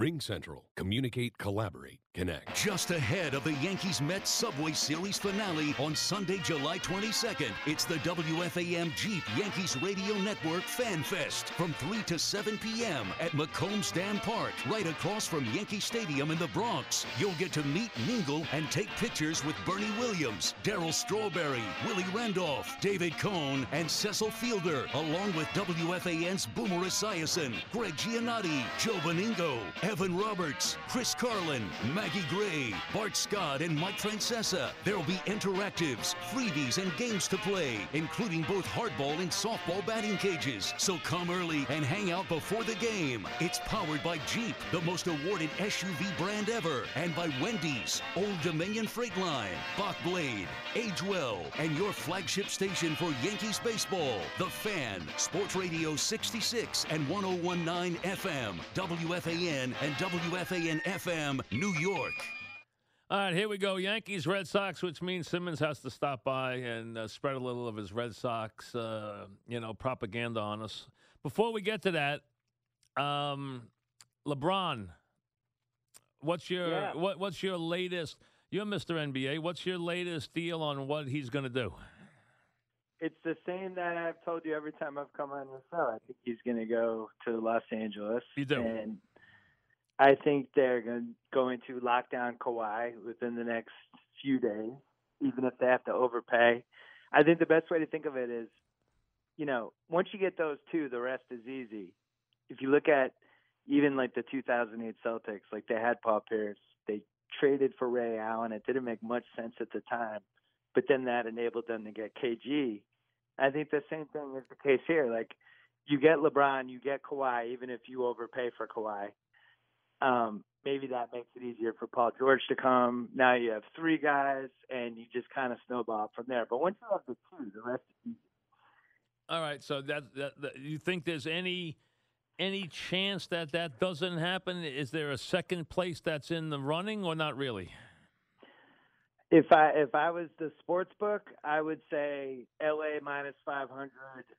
Ring Central. Communicate, collaborate, connect. Just ahead of the Yankees Mets Subway Series finale on Sunday, July 22nd, it's the WFAN Jeep Yankees Radio Network Fan Fest from 3 to 7 p.m. at Macombs Dam Park, right across from Yankee Stadium in the Bronx. You'll get to meet, mingle, and take pictures with Bernie Williams, Darryl Strawberry, Willie Randolph, David Cone, and Cecil Fielder, along with WFAN's Boomer Esiason, Greg Giannotti, Joe Benigno, Evan Roberts, Chris Carlin, Maggie Gray, Bart Scott, and Mike Francesa. There'll be interactives, freebies, and games to play, including both hardball and softball batting cages. So come early and hang out before the game. It's powered by Jeep, the most awarded SUV brand ever, and by Wendy's, Old Dominion Freight Line, Bach Blade, Age Well, and your flagship station for Yankees baseball, The Fan, Sports Radio 66 and 1019 FM, WFAN and WFAN FM, New York. All right, here we go. Yankees, Red Sox, which means Simmons has to stop by and uh, spread a little of his Red Sox, uh, you know, propaganda on us. Before we get to that, um, LeBron, what's your Yeah. what, what's your latest? You're Mr. NBA. What's your latest deal on what he's going to do? It's the same that I've told you every time I've come on the show. I think he's going to go to Los Angeles. You do. And I think they're going to lock down Kawhi within the next few days, even if they have to overpay. I think the best way to think of it is, you know, once you get those two, the rest is easy. If you look at even like the 2008 Celtics, like they had Paul Pierce, they traded for Ray Allen. It didn't make much sense at the time, but then that enabled them to get KG. I think the same thing is the case here. Like you get LeBron, you get Kawhi, even if you overpay for Kawhi. Um, maybe that makes it easier for Paul George to come. Now you have three guys, and you just kind of snowball from there. But once you have the two, the rest is easy. All right, so that, that, that you think there's any any chance that that doesn't happen? Is there a second place that's in the running, or not really? If I if I was the sports book, I would say LA minus 500.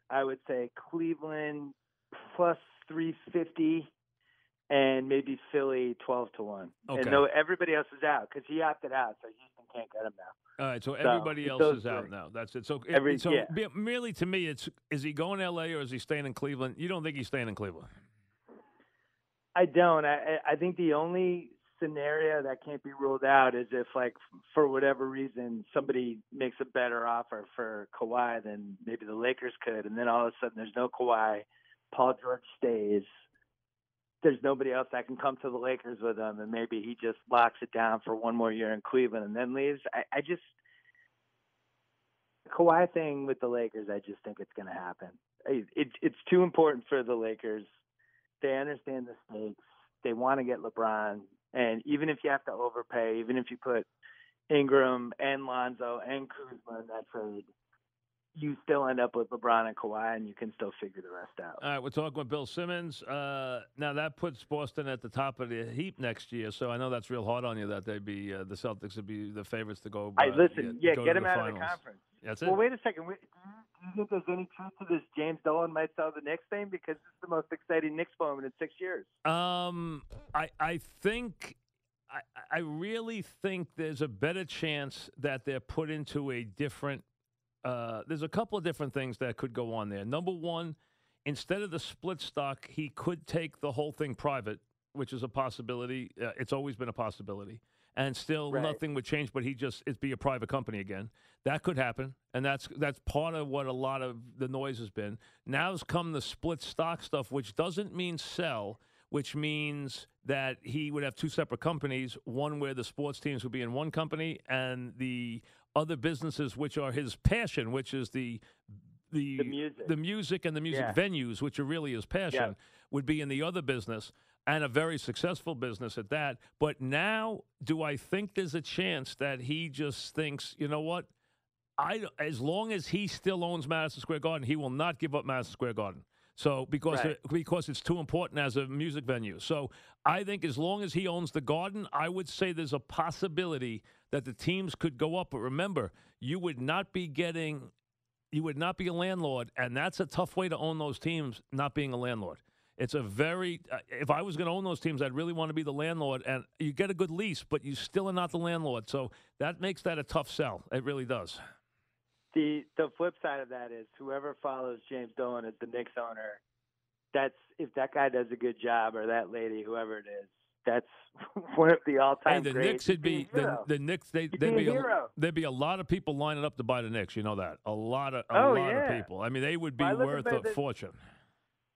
I would say Cleveland plus 350 and maybe Philly 12 to 1. Okay. And no everybody else is out cuz he opted out, so Houston can't get him now. All right, so So, everybody else is out three. now. That's it. So, Every- so yeah. be- merely to me, it's is he going to L.A. or is he staying in Cleveland? You don't think he's staying in Cleveland? I don't. I I I think the only scenario that can't be ruled out is if like for whatever reason somebody makes a better offer for Kawhi than maybe the Lakers could and then all of a sudden there's no Kawhi, Paul George stays. There's nobody else that can come to the Lakers with him and maybe he just locks it down for one more year in Cleveland and then leaves. I, I just the Kawhi thing with the Lakers, I just think it's going to happen. It, it, it's too important for the Lakers. They understand the stakes. They want to get LeBron, and even if you have to overpay, even if you put Ingram and Lonzo and Kuzma in that trade, you still end up with LeBron and Kawhi, and you can still figure the rest out. All right, we're talking with Bill Simmons. Uh, now that puts Boston at the top of the heap next year. So I know that's real hard on you that they'd be uh, the Celtics would be the favorites to go. I uh, listen, yeah, go get to him the out of the conference. That's it. Well, wait a second. Do you think there's any truth to this James Dolan might sell the Knicks thing? Because it's the most exciting Knicks moment in six years. Um, I I think I I really think there's a better chance that they're put into a different. Uh, there's a couple of different things that could go on there. Number one, instead of the split stock, he could take the whole thing private, which is a possibility. Uh, it's always been a possibility, and still Right. nothing would change. But he just it'd be a private company again. That could happen, and that's that's part of what a lot of the noise has been. Now's come the split stock stuff, which doesn't mean sell, which means that he would have two separate companies, one where the sports teams would be in one company, and the other businesses, which are his passion, which is the the The music. the music and the music Yeah. venues, which are really his passion, would be in the other business. and a very successful business at that. But now, do I think there's a chance that he just thinks, you know what? I as long as he still owns Madison Square Garden, he will not give up Madison Square Garden. So because Right. it, because it's too important as a music venue. So I think as long as he owns the Garden, I would say there's a possibility that the teams could go up. But remember, you would not be getting you would not be a landlord, and that's a tough way to own those teams. Not being a landlord, it's a very. Uh, if I was going to own those teams, I'd really want to be the landlord, and you get a good lease, but you still are not the landlord. So that makes that a tough sell. It really does. The the flip side of that is whoever follows James Dolan as the Knicks owner, that's if that guy does a good job or that lady, whoever it is, that's one of the all Hey, time the greats. Knicks would be the, the Knicks. They they'd be be a there'd be a lot of people lining up to buy the Knicks. You know that a lot of a Oh, lot yeah. of people. I mean, they would be Well, worth a this- fortune.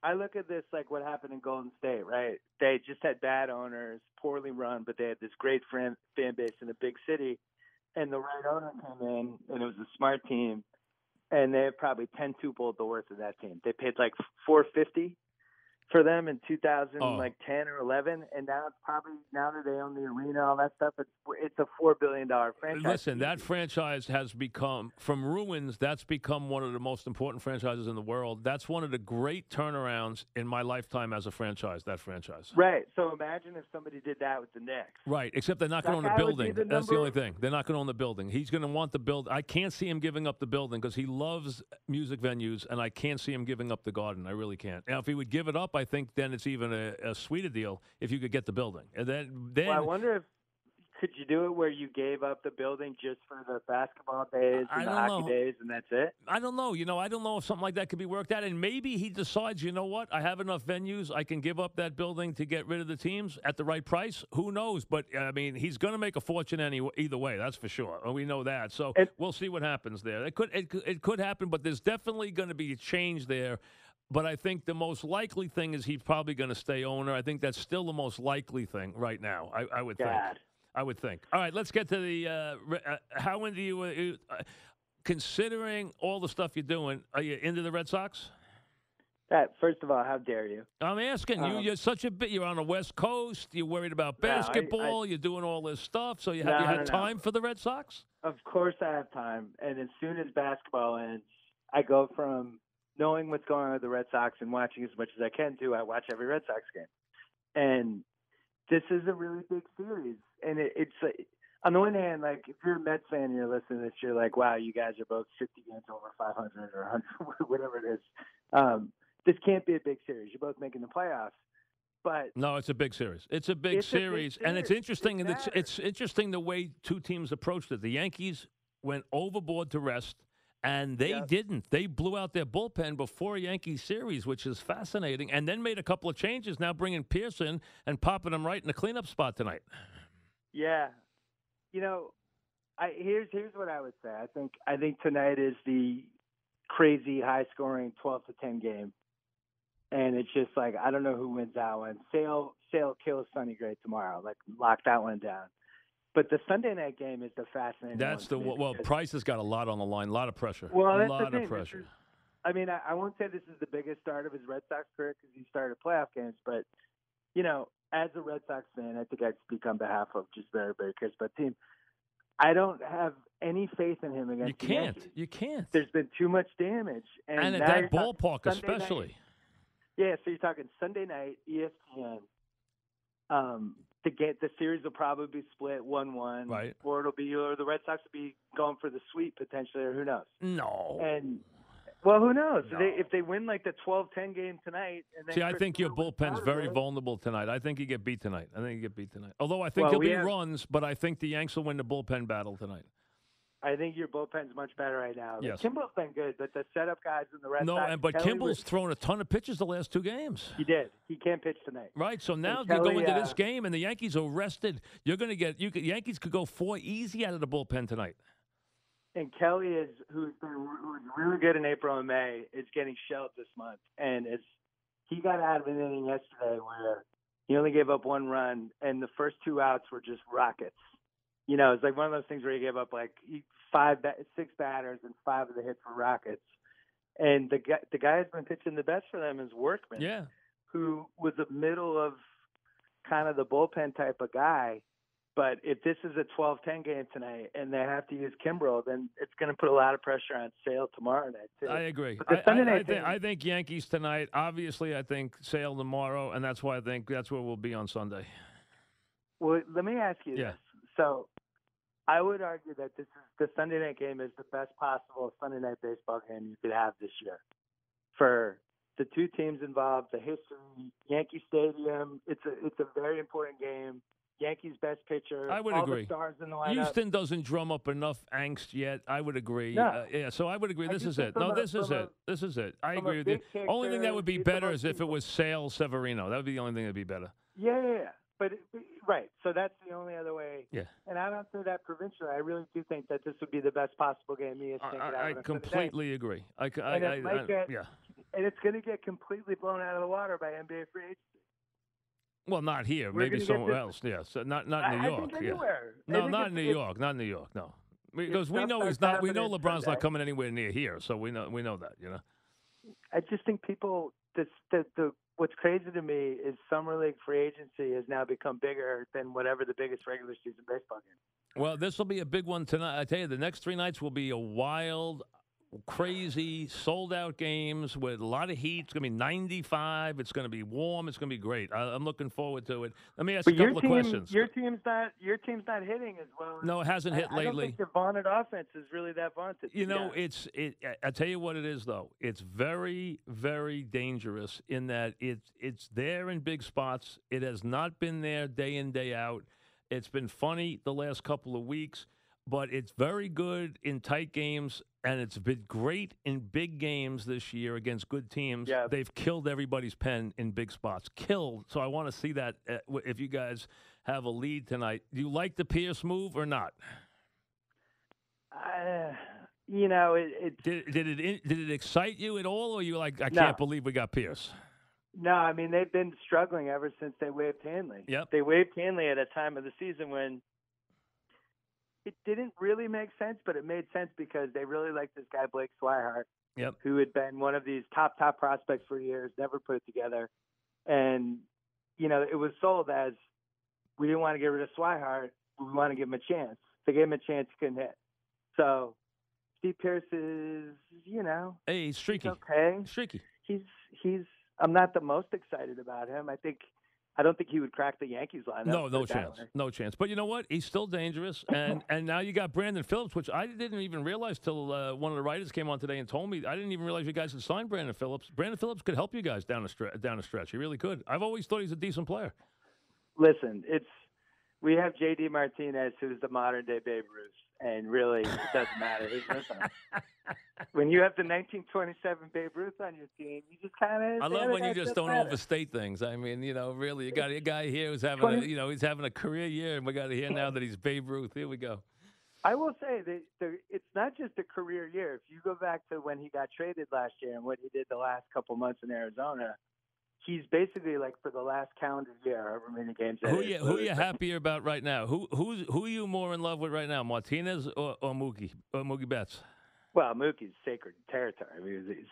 I look at this like what happened in Golden State, right? They just had bad owners, poorly run, but they had this great fan fan base in a big city, and the right owner came in, and it was a smart team, and they have probably ten tuples the worth of that team. They paid like four fifty for them in 2010 Oh. like 10 or 11, and now it's probably now that they own the arena, all that stuff. It's it's a four billion dollar franchise. Listen, that franchise has become from ruins. That's become one of the most important franchises in the world. That's one of the great turnarounds in my lifetime as a franchise. That franchise. right. So imagine if somebody did that with the Knicks. Right, except they're not going to own the building. the That's the only thing. They're not going to own the building. He's going to want the build. I can't see him giving up the building because he loves music venues, and I can't see him giving up the garden. I really can't. Now, if he would give it up, I think then it's even a, a sweeter deal if you could get the building. And then, then Well, I wonder if could you do it where you gave up the building just for the basketball days and the hockey know. days, and that's it? I don't know. You know, I don't know if something like that could be worked out. And maybe he decides, you know what? I have enough venues. I can give up that building to get rid of the teams at the right price. Who knows? But uh, I mean, he's going to make a fortune any either way. That's for sure. And we know that. So we'll see what happens there. It could it, could- it could happen, but there's definitely going to be a change there. But I think the most likely thing is he's probably going to stay owner. I think that's still the most likely thing right now. I, I would think. I would think. All right, let's get to the. Uh, uh, how into you? Uh, you- uh, considering all the stuff you're doing, are you into the Red Sox? That first of all, how dare you? I'm asking you. Um, You're such a bit. You're on the West Coast. You're worried about No, I- I- basketball. you're doing all this stuff. So you have No, you had no. time for the Red Sox? Of course, I have time, and as soon as basketball ends, I go from knowing what's going on with the Red Sox and watching as much as I can do, I watch every Red Sox game, and this is a really big series, and it, it's like, on the one hand, like if you're a Mets fan and you're listening to this, you're like, wow, you guys are both 50 games over 500 or 100, whatever it is. Um, this can't be a big series. You're both making the playoffs, but No, it's a big series. It's a big It's a big series, and it's interesting. It and it's it's interesting the way two teams approached it. The Yankees went overboard to rest, and they Yep. didn't. They blew out their bullpen before Yankee series, which is fascinating. And then made a couple of changes. Now bringing Pearson and popping him right in the cleanup spot tonight. Yeah, you know, I here's here's what I would say. I think I think tonight is the crazy high scoring twelve to ten game, and it's just like I don't know who wins that one. Sale Sale kills Sonny Gray tomorrow. Like lock that one down. But the Sunday night game is the fascinating. That's the one to me well. Price has got a lot on the line, a lot of pressure. Well, a lot of pressure. is- I mean, I, I won't say this is the biggest start of his Red Sox career because he started playoff games, but you know, as a Red Sox fan, I think I'd speak on behalf of just very, very cares about the team. I don't have any faith in him against You can't. Yankees. You can't. There's been too much damage, and, And, at that ballpark, Sunday night- especially. yeah, so you're talking Sunday night, ESPN. Um, the get the series will probably be split one-one, Right. Or it'll be, or the Red Sox will be going for the sweep potentially, or who knows. No. And well, who knows? If, No. they, if they win like the 12-10 game tonight, See, I Chris think your bullpen's very vulnerable tonight. I think you get beat tonight. I think you get beat tonight. Although I think Well, there'll be have- runs, but I think the Yanks will win the bullpen battle tonight. I think your bullpen's much better right now. Yes. Kimbrel's been good, but the setup guys in the Red no, and but Kelly Kimbrel's was- thrown a ton of pitches the last two games. he did. He can't pitch tonight. Right, so now you Kelly, go into this uh, game, and the Yankees are rested. You're going to get you. Could, Yankees could go four easy out of the bullpen tonight. And Kelly is who's been who's really good in April and May is getting shelled this month, and it's he got out of an inning yesterday where he only gave up one run, and the first two outs were just rockets. You know, it's like one of those things where he gave up like five, six batters, and five of the hits were rockets. And the guy, the guy who's been pitching the best for them is Workman, Yeah, who was the middle of kind of the bullpen type of guy. But if this is a 12-10 game tonight and they have to use Kimbrel, then it's going to put a lot of pressure on Sale tomorrow night too. I agree. I, I, I, think, I think Yankees tonight. Obviously, I think Sale tomorrow, and that's why I think that's where we'll be on Sunday. Well, let me ask you Yeah. this. So, I would argue that this is the Sunday night game is the best possible Sunday night baseball game you could have this year for the two teams involved, the history, Yankee Stadium. It's a it's a very important game. Yankees best pitcher. I would all agree. The stars in the lineup. Houston doesn't drum up enough angst yet. I would agree. No. Uh, yeah, so I would agree. This is it. No, a- this is it. This is it. I agree with you. Only thing that would be better is if it was Sale Severino. That would be the only thing that'd be better. Yeah, yeah, yeah. But right, so that's the only other way. Yeah. And I don't say that provincially. I really do think that this would be the best possible game he I, I, out I on a Sunday night. completely agree. I, I- And I- I- get- yeah. And it's going to get completely blown out of the water by NBA free agency. Well, not here. We're Maybe somewhere this- else. Yeah. So not not New York. yeah. No, not in New York. Not New York. No. Because we know he's not. We know LeBron's not coming anywhere near here. So we know we know that. You know. I just think people. This the, the what's crazy to me is summer league free agency has now become bigger than whatever the biggest regular season baseball game. Well, this will be a big one tonight. I tell you, the next three nights will be a wild, crazy, sold out games with a lot of heat. It's going to be 95. It's going to be warm. It's going to be great. I, I'm looking forward to it. Let me ask But you a couple team, of questions. your team's not your team's not hitting as well. no, it hasn't I- hit I, don't lately. think your vaunted offense is really that vaunted. You know, Yeah. it's it. I- I tell you what it is though. It's very, very dangerous in that it's it's there in big spots. It has not been there day in day out. It's been funny the last couple of weeks, but it's very good in tight games, and it's been great in big games this year against good teams. Yeah. They've killed everybody's pen in big spots. Killed. So I want to see that uh, if you guys have a lead tonight. Do you like the Pearce move or not? Uh, you know, it, it Did, did it did it excite you at all, or you like I No. can't believe we got Pearce? No, I mean they've been struggling ever since they waived Hanley. Yep. They waived Hanley at a time of the season when it didn't really make sense, but it made sense because they really liked this guy Blake Swihart, Yep. who had been one of these top top prospects for years, never put it together, and you know it was sold as we didn't want to get rid of Swihart, we want to give him a chance. They gave him a chance, he couldn't hit. So Steve Pearce is, you know, Hey, he's he's streaky. okay Streaky. he's he's I'm not the most excited about him. I think I don't think he would crack the Yankees lineup. No, no put it that chance. way. No chance. But you know what? He's still dangerous. And and now you got Brandon Phillips, which I didn't even realize till uh, one of the writers came on today and told me. I didn't even realize you guys had signed Brandon Phillips. Brandon Phillips could help you guys down a stre- down a stretch. He really could. I've always thought he's a decent player. Listen, it's we have JD Martinez who's the modern day Babe Ruth and really it doesn't matter. Listen, when you have the 1927 Babe Ruth on your team, you just kind of I love when you just don't overstate things. I mean, you know, really, you got a guy here who's having a, you know, he's having a career year, and we got to hear now that he's Babe Ruth. Here we go. I will say that the, it's not just a career year. If you go back to when he got traded last year and what he did the last couple months in Arizona, he's basically like for the last calendar year, however many games. Who you who are you happier about right now? Who who's who are you more in love with right now, Martinez or, or Mookie or Mookie Betts? Well, Mookie's sacred territory. I mean, he's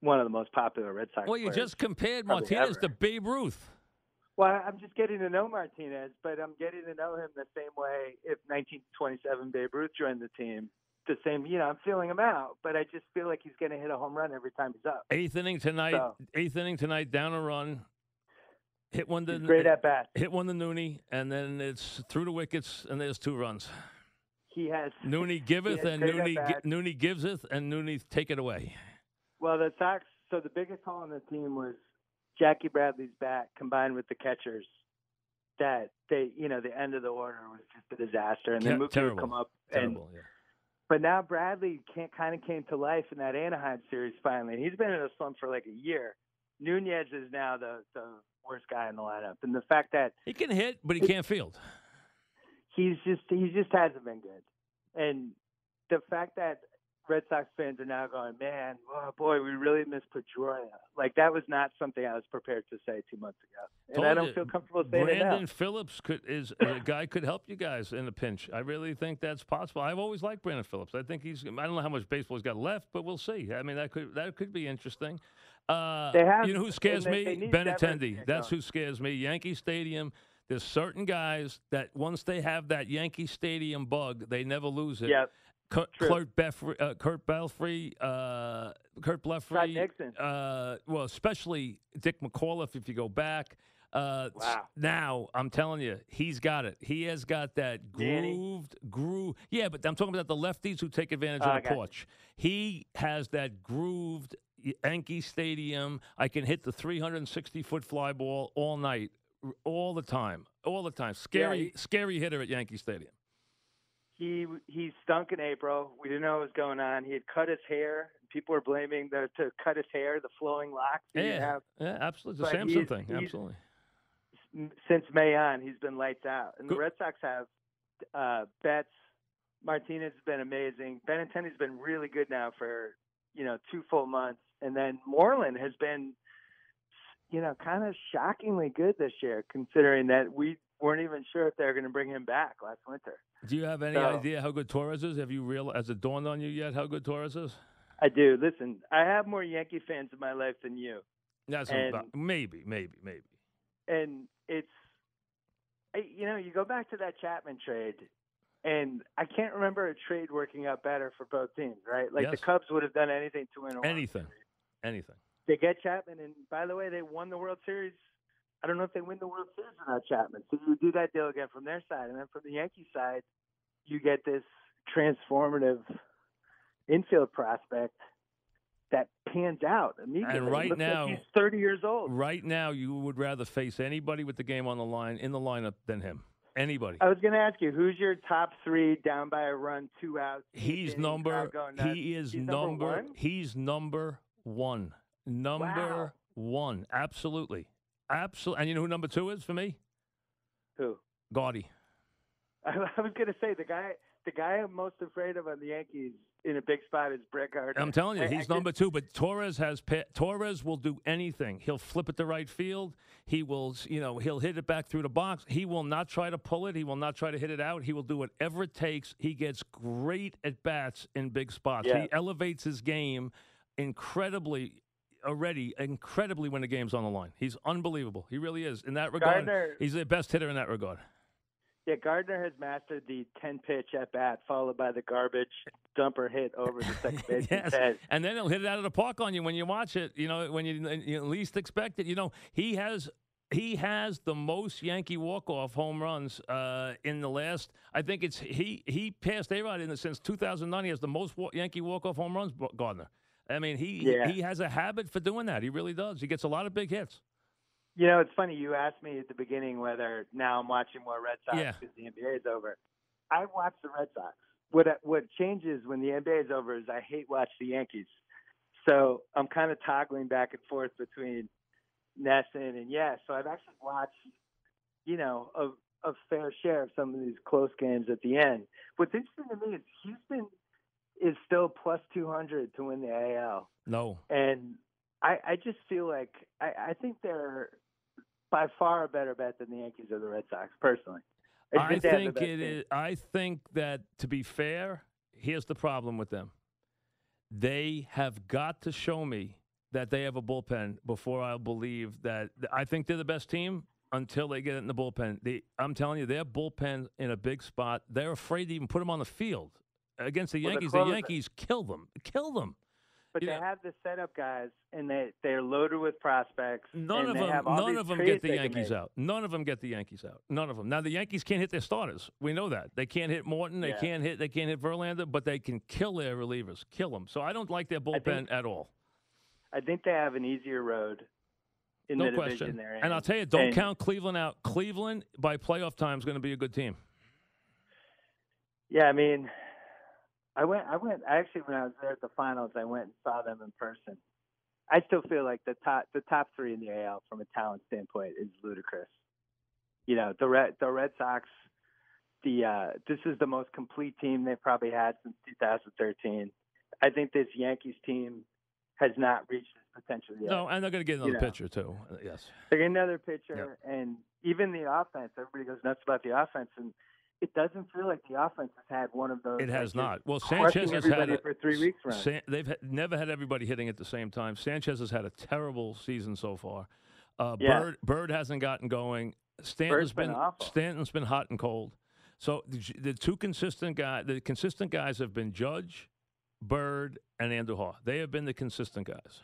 one of the most popular Red Sox. Well, you just compared Martinez ever. to Babe Ruth. Well, I'm just getting to know Martinez, but I'm getting to know him the same way if 1927 Babe Ruth joined the team. The same, you know, I'm feeling him out, but I just feel like he's going to hit a home run every time he's up. Eighth inning tonight. So- Eighth inning tonight. Down a run. Hit one to great eh, at bat. hit one to Nooney, and then it's through the wickets, and there's two runs. He has. Nooney giveth, has and Nooney gi- Nooney giveth, and Nooney take it away. Well, the Sox. So the biggest hole in the team was Jackie Bradley's bat combined with the catchers. That they, you know, the end of the order was just a disaster, and then Te- Mookie would come up and Terrible. Yeah. But now Bradley can kind of came to life in that Anaheim series finally. He's been in a slump for like a year. Nunez is now the the worst guy in the lineup, and the fact that He can hit, but he can't field. he's just he just hasn't been good, and the fact that Red Sox fans are now going, man, oh boy, we really miss Pedroia. Like that was not something I was prepared to say two months ago, and Told I don't you, feel comfortable saying Brandon it now. Phillips could is a guy could help you guys in a pinch. I really think that's possible. I've always liked Brandon Phillips. I think he's. I don't know how much baseball he's got left, but we'll see. I mean, that could that could be interesting. Uh, They have- you know who scares they- me? they need Benintendi. Devers to get That's who scares me. Yankee Stadium. There's certain guys that once they have that Yankee Stadium bug, they never lose it. Yep. Kurt. Kurt, Beffrey, uh, Kurt Belfry, uh, Kurt Bleffrey, Nixon. Uh, well, especially Dick McAuliffe. If you go back, uh, Wow. now I'm telling you, he's got it. He has got that grooved groove. Yeah, but I'm talking about the lefties who take advantage Oh, of the got you. porch. He has that grooved Yankee Stadium. I can hit the 360 foot fly ball all night, all the time, all the time. Scary, he- scary hitter at Yankee Stadium. He he stunk in April. We didn't know what was going on. He had cut his hair. People were blaming the to cut his hair, the flowing locks. Yeah, have. yeah, absolutely. The But Samson he's- thing, he's- absolutely. since May on, he's been lights out. And the Red Sox have uh, Betts. Martinez has been amazing. Benintendi's been really good now for you know two full months, and then Moreland has been you know kind of shockingly good this year, considering that we weren't even sure if they were going to bring him back last winter. Do you have any So- idea how good Torres is? Have you real has it dawned on you yet how good Torres is? I do. Listen, I have more Yankee fans in my life than you, That's And- about, maybe, maybe, maybe. and it's you know you go back to that Chapman trade, and I can't remember a trade working out better for both teams, right? Like the Cubs would have done anything to win a Anything, anything. They get Chapman, and by the way, they won the World Series. I don't know if they win the World Series without Chapman. So you do that deal again from their side, and then from the Yankee side, you get this transformative infield prospect that pans out immediately. And right Looks like now- he's 30 years old. Right now, you would rather face anybody with the game on the line in the lineup than him. Anybody. I was going to ask you, who's your top three down by a run, two outs? He's number. He is He's number. one? He's number one. Number Wow. one. Absolutely. Absolutely. And you know who number two is for me? Who? Gardy. I, I was going to say the guy. The guy I'm most afraid of on the Yankees in a big spot is Brett Gardner. I'm telling you, I- I he's just- number two. But Torres has Torres will do anything. He'll flip it to right field. He will, you know, he'll hit it back through the box. He will not try to pull it. He will not try to hit it out. He will do whatever it takes. He gets great at bats in big spots. Yeah. He elevates his game incredibly already, incredibly when the game's on the line. He's unbelievable. He really is. In that regard, Gardner- he's the best hitter in that regard. Yeah, Gardner has mastered the 10 pitch at bat, followed by the garbage dumper hit over the second baseman's yes. head. And then he'll hit it out of the park on you when you watch it. You know, when you, you least expect it. You know, he has he has the most Yankee walk off home runs uh, in the last. I think it's he he passed A Rod in the since 2009. He has the most Yankee walk off home runs. Gardner. I mean, he Yeah. he has a habit for doing that. He really does. He gets a lot of big hits. You know, it's funny. You asked me at the beginning whether now I'm watching more Red Sox Yeah. because the NBA is over. I watch the Red Sox. What what changes when the NBA is over is I hate watch the Yankees. So I'm kind of toggling back and forth between NESN and yeah. So I've actually watched, you know, a, a fair share of some of these close games at the end. What's interesting to me is Houston is still plus 200 to win the AL No, and I, I just feel like I, I think they're by far a better bet than the Yankees or the Red Sox, personally. I have think it is. I think that to be fair, here's the problem with them. They have got to show me that they have a bullpen before I'll believe that. I think they're the best team until they get it in the bullpen. They, I'm telling you, their bullpen in a big spot. They're afraid to even put them on the field against the Well, the Yankees. The Yankees kill them, kill them. But you they know- have the setup guys, and they they're loaded with prospects. None of them, none of them get the Yankees out. None of them get the Yankees out. None of them. Now the Yankees can't hit their starters. We know that they can't hit Morton. They Yeah. can't hit. They can't hit Verlander, but they can kill their relievers. Kill them. So I don't like their bullpen think- at all. I think they have an easier road in No the question. And I'll tell you, don't And- count Cleveland out. Cleveland by playoff time is going to be a good team. Yeah, I mean, I went. I went. Actually, when I was there at the finals, I went and saw them in person. I still feel like the top the top three in the AL from a talent standpoint is ludicrous. You know, the Red the Red Sox. The uh, this is the most complete team they've probably had since 2013. I think this Yankees team has not reached its potential yet. No, and they're going to get another know. pitcher too. Yes. They're getting another pitcher, and even the offense. Everybody goes nuts about the offense, and it doesn't feel like the offense has had one of those. It has like, not. Well, Sanchez has had it for three weeks. San, they've had, never had everybody hitting at the same time. Sanchez has had a terrible season so far. Uh, Yeah. Bird Bird hasn't gotten going. Stanton's been awful. Stanton's been hot and cold. So the, the two consistent guys, the consistent guys have been Judge, Bird, and Andrew Andujar. They have been the consistent guys.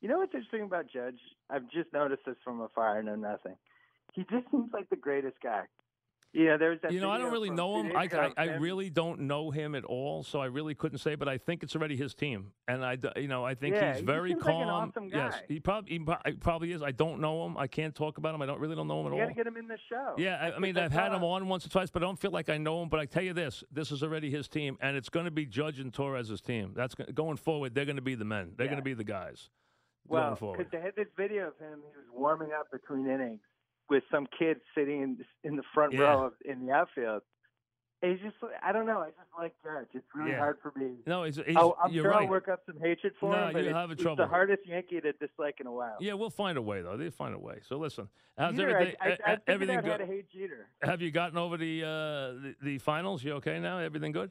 You know what's interesting about Judge? I've just noticed this from afar. I know nothing. He just seems like the greatest guy. You know, there's that. You know, I don't really know him. I, I, I really don't know him at all, so I really couldn't say. But I think it's already his team, and I, you know, I think Yeah, he's he very seems like an calm. awesome Yes, he probably he probably is. I don't know him. I can't talk about him. I don't really don't know him at You all. got to get him in the show. Yeah, I, I mean, I've had him on once or twice, but I don't feel like I know him. But I tell you this: this is already his team, and it's going to be Judge and Torres's team. That's going forward. They're going to be the men. They're Yeah. going to be the guys Well, going forward. because they had this video of him. He was warming up between innings with some kid sitting in in the front Yeah. row of, in the outfield. He's just, I don't know. I just like Judge. It's really Yeah. hard for me. No, he's, Oh, I'm you're sure right. I'll work up some hatred for No, him, but it's, having it's trouble. the hardest Yankee to dislike in a while. Yeah, we'll find a way though. They'll find a way. So listen, how's Jeter, everything? I, I, I everything good? hate Jeter. Have you gotten over the, uh, the the finals? You okay now? Everything good?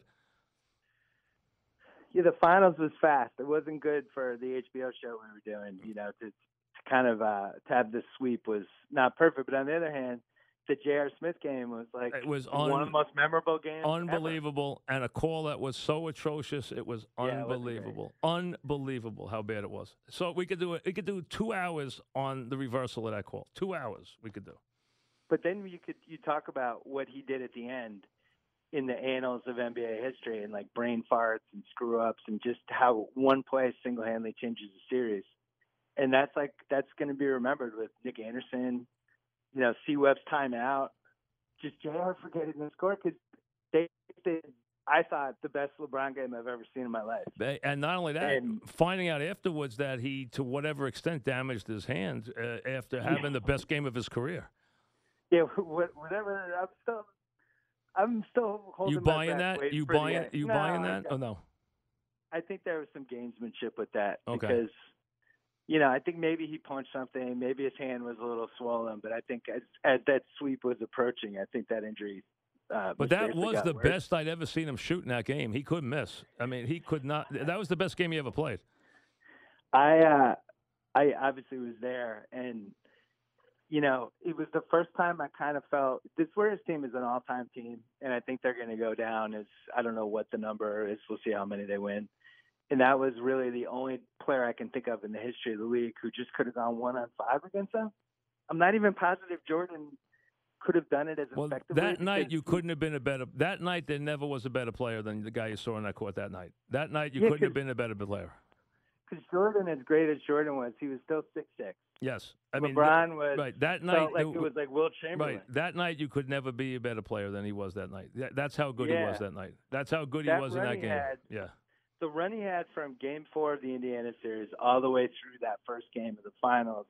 Yeah, the finals was fast. It wasn't good for the HBO show we were doing. You know, to kind of uh, to have this sweep was not perfect. But on the other hand, the J.R. Smith game was like It was one of the most memorable games. ever. Unbelievable, and a call that was so atrocious. It was Yeah, it unbelievable, unbelievable how bad it was. So we could do it. We could do two hours on the reversal of that call. Two hours we could do. But then you could you talk about what he did at the end in the annals of NBA history and like brain farts and screw ups and just how one play single handedly changes the series. And that's like that's going to be remembered with Nick Anderson, you know, C Webb's timeout, just J.R. forgetting the score because they did. I thought the best LeBron game I've ever seen in my life. They- And not only that, And- finding out afterwards that he, to whatever extent, damaged his hand uh, after having the best game of his career. Yeah, whatever. I'm still, I'm still holding You buying that? You buying? You No, buying that? Oh no. I think there was some gamesmanship with that Okay. because, you know, I think maybe he punched something, maybe his hand was a little swollen, but I think as as that sweep was approaching, I think that injury. Uh, But that was the worse. best I'd ever seen him shoot in that game. He couldn't miss. I mean, he could not. That was the best game he ever played. I uh, I obviously was there, and you know, it was the first time I kind of felt this Warriors team is an all-time team, and I think they're going to go down as I don't know what the number is. We'll see how many they win. And that was really the only player I can think of in the history of the league who just could have gone one on five against them. I'm not even positive Jordan could have done it as Well, effectively. that night you couldn't have been a better. That night there never was a better player than the guy you saw in that court that night. That night you Yeah, couldn't have been a better player. because Jordan, as great as Jordan was, he was still six six. Yes, I mean LeBron was right that night. like there it was like Wilt Chamberlain. Right, that night you could never be a better player than he was that night. That, that's how good he was that night. That's how good That he was in that game. had- yeah, the run he had from game four of the Indiana series all the way through that first game of the finals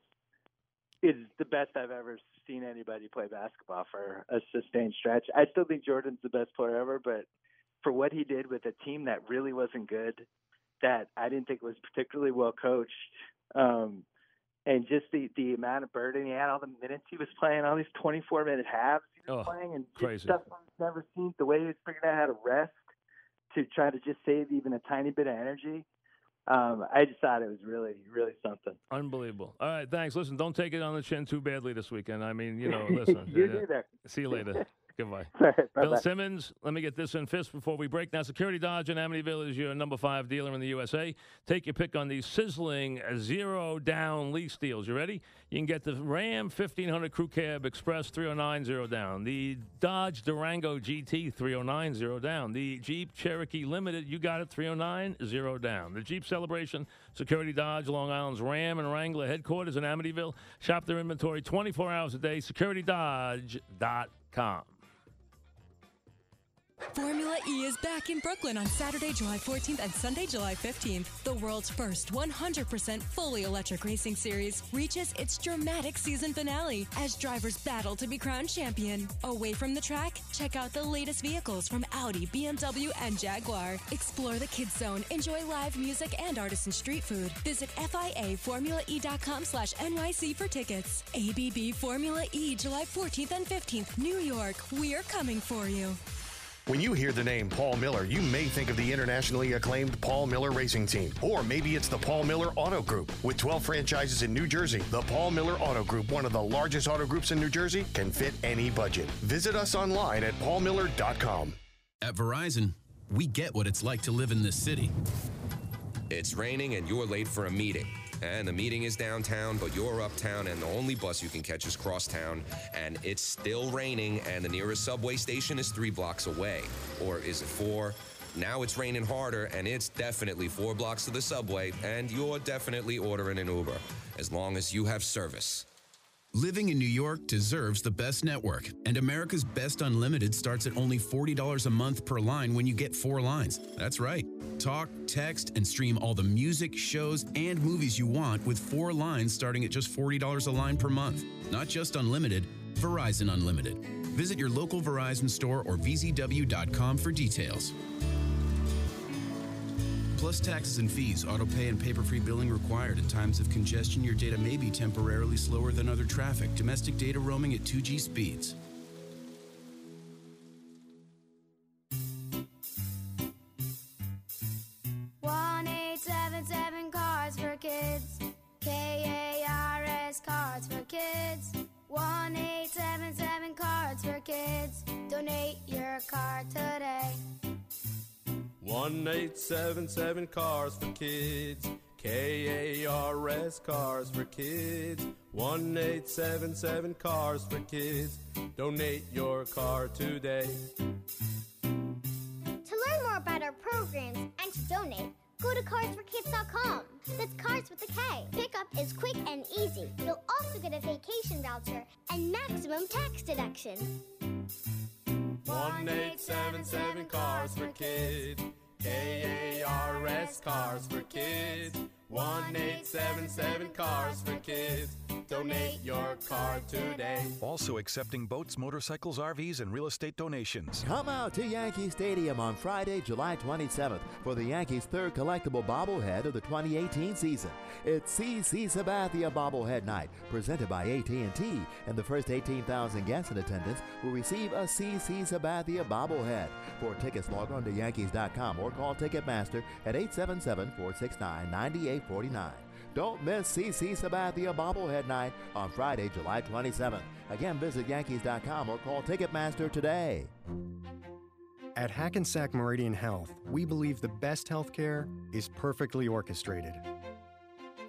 is the best I've ever seen anybody play basketball for a sustained stretch. I still think Jordan's the best player ever, but for what he did with a team that really wasn't good, that I didn't think was particularly well coached, um, and just the the amount of burden he had, all the minutes he was playing, all these 24 minute halves he was Oh, playing, and crazy. stuff I've never seen. The way he was figuring out how to rest to try to just save even a tiny bit of energy. Um, I just thought it was really, really something. unbelievable. All right, thanks. Listen, don't take it on the chin too badly this weekend. I mean, you know, listen. you yeah. neither. See you later. Goodbye. Bill Simmons, let me get this in fist before we break. Now, Security Dodge in Amityville is your number five dealer in the USA. Take your pick on these sizzling uh, zero down lease deals. You ready? You can get the Ram 1500 Crew Cab Express 309 zero down, the Dodge Durango GT 309 zero down, the Jeep Cherokee Limited, you got it 309 zero down, the Jeep Celebration Security Dodge Long Island's Ram and Wrangler headquarters in Amityville. Shop their inventory 24 hours a day. SecurityDodge.com. Formula E is back in Brooklyn on Saturday, July 14th and Sunday, July 15th. The world's first 100% fully electric racing series reaches its dramatic season finale as drivers battle to be crowned champion. Away from the track, check out the latest vehicles from Audi, BMW, and Jaguar. Explore the kids zone, enjoy live music and artisan street food. Visit FIAFormulaE.com slash NYC for tickets. ABB Formula E, July 14th and 15th, New York. We're coming for you. When you hear the name Paul Miller, you may think of the internationally acclaimed Paul Miller Racing Team. Or maybe it's the Paul Miller Auto Group. With 12 franchises in New Jersey, the Paul Miller Auto Group, one of the largest auto groups in New Jersey, can fit any budget. Visit us online at paulmiller.com. At Verizon, we get what it's like to live in this city. It's raining and you're late for a meeting. And the meeting is downtown, but you're uptown, and the only bus you can catch is crosstown, and it's still raining, and the nearest subway station is three blocks away. Or is it four? Now it's raining harder, and it's definitely four blocks to the subway, and you're definitely ordering an Uber, as long as you have service. Living in New York deserves the best network, and America's Best Unlimited starts at only $40 a month per line when you get four lines. That's right. Talk, text, and stream all the music, shows, and movies you want with four lines starting at just $40 a line per month. Not just unlimited, Verizon Unlimited. Visit your local Verizon store or vzw.com for details. Plus taxes and fees, auto pay, and paper free billing required. In times of congestion, your data may be temporarily slower than other traffic. Domestic data roaming at 2G speeds. 1877 Cars for Kids. K A R S Cars for Kids. 1877 Cars for Kids. Donate your car today. To learn more about our programs and to donate, go to carsforkids.com. That's cars with a K. Pickup is quick and easy. You'll also get a vacation voucher and maximum tax deduction. 1877 Cars for Kids. K A R S Cars for Kids. 1877 Cars for Kids. Donate your car today. Also accepting boats, motorcycles, RVs, and real estate donations. Come out to Yankee Stadium on Friday, July 27th for the Yankees' third collectible bobblehead of the 2018 season. It's CC Sabathia Bobblehead Night, presented by AT&T, and the first 18,000 guests in attendance will receive a CC Sabathia bobblehead. For tickets, log on to Yankees.com or call Ticketmaster at 877-469-9849. Don't miss CC Sabathia Bobblehead Night on Friday, July 27th. Again, visit Yankees.com or call Ticketmaster today. At Hackensack Meridian Health, we believe the best healthcare is perfectly orchestrated.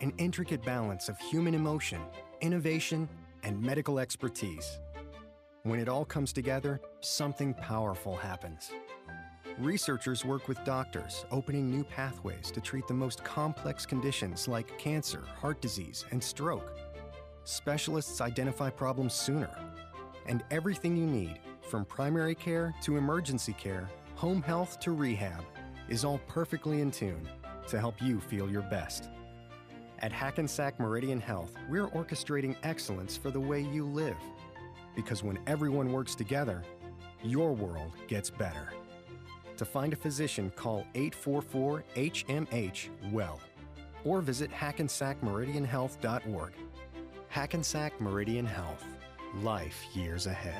An intricate balance of human emotion, innovation, and medical expertise. When it all comes together, something powerful happens. Researchers work with doctors, opening new pathways to treat the most complex conditions like cancer, heart disease, and stroke. Specialists identify problems sooner. And everything you need, from primary care to emergency care, home health to rehab, is all perfectly in tune to help you feel your best. At Hackensack Meridian Health, we're orchestrating excellence for the way you live. Because when everyone works together, your world gets better. To find a physician, call 844 HMH WELL or visit hackensackmeridianhealth.org. Hackensack Meridian Health. Life years ahead.